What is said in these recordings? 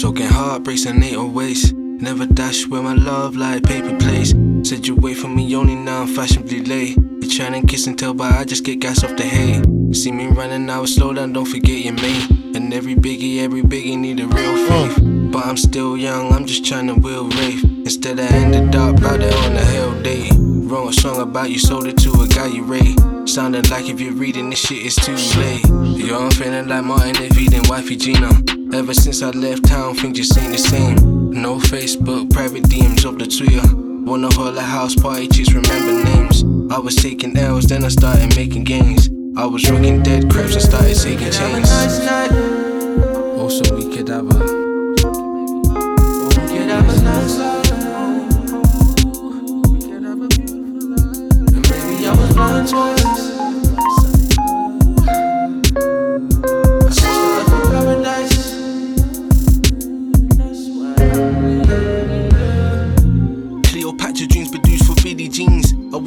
talking heartbreaks and ain't always. Never dash where my love like paper plays. Said you wait for me only now I'm fashionably late. You trying to kiss and tell, but I just get gas off the hay. See me running now, slow down, don't forget your mate. And every biggie, every biggie need a real faith. But I'm still young, I'm just trying to will Rafe. Instead, I ended up out there on a hell date. Wrote a song about you, sold it to a guy you rate. Sounded like if you're reading this shit, it's too late. Yo, I'm feeling like Martin if eating wifey Gina. Ever since I left town, things just ain't the same. No Facebook, private DMs of the Twitter. Wanna hold a house party, just remember names. I was taking L's, then I started making gains. I was rocking dead crabs and started taking chains.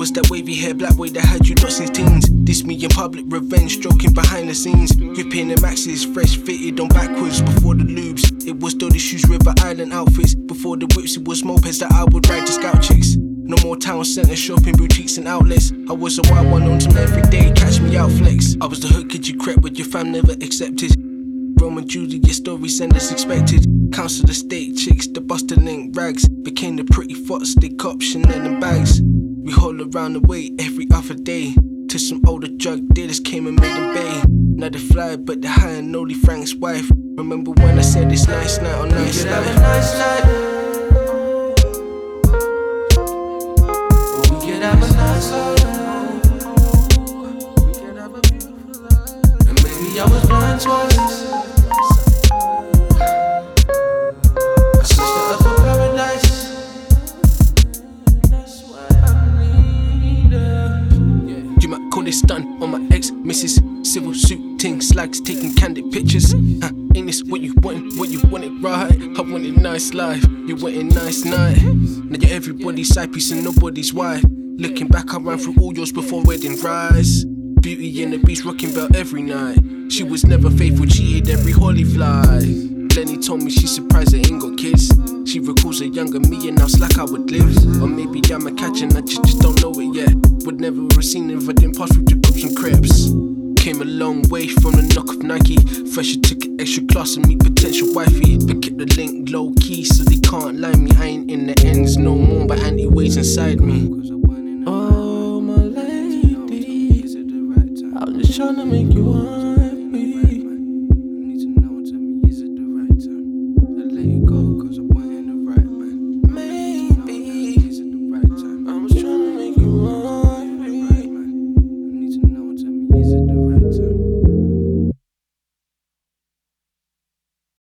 Was that wavy hair black boy that had you lost since teens. This me in public revenge, stroking behind the scenes. Gripping the maxes, fresh fitted on backwards before the lubes. It was dirty shoes, River Island outfits. Before the whips, it was mopeds that I would ride to scout chicks. No more town centre shopping, boutiques and outlets. I was a wild one on some every day, catch me out flex. I was the hood kid you crept with, your fam never accepted. Roman Judy, your story send as expected. Council the state chicks, the buster link rags. Became the pretty fox, they cop Chanel and bags. We haul around the way every other day. Till some older drug dealers came and made them bay. Now they fly, but they hire Noli Frank's wife. Remember when I said it's nice night on nice could have a nice life. We could have a nice life. We could have a beautiful life. And maybe I was blind twice. Done on my ex, Mrs. Civil suit ting, slags taking candid pictures. Huh, ain't this what you want? What you want it right? I want it nice life, you want it nice night. Now you're everybody's side piece and nobody's wife. Looking back, I ran through all yours before wedding rise. Beauty and the beast rocking belt every night. She was never faithful, cheated every holy fly. Lenny told me she's surprised I ain't got kids. She recalls a younger me and it's like I would live. Or maybe I'm a catch and I just, just don't know it yet. Would never have seen if I didn't pass through the cups and crepes. Came a long way from the knock of Nike. Fresher took an extra class and meet potential wifey. But kept the link low key so they can't lie me. I ain't in the ends no more, but Andy waits inside me. Oh, my lady. I was just trying to make you happy. reason to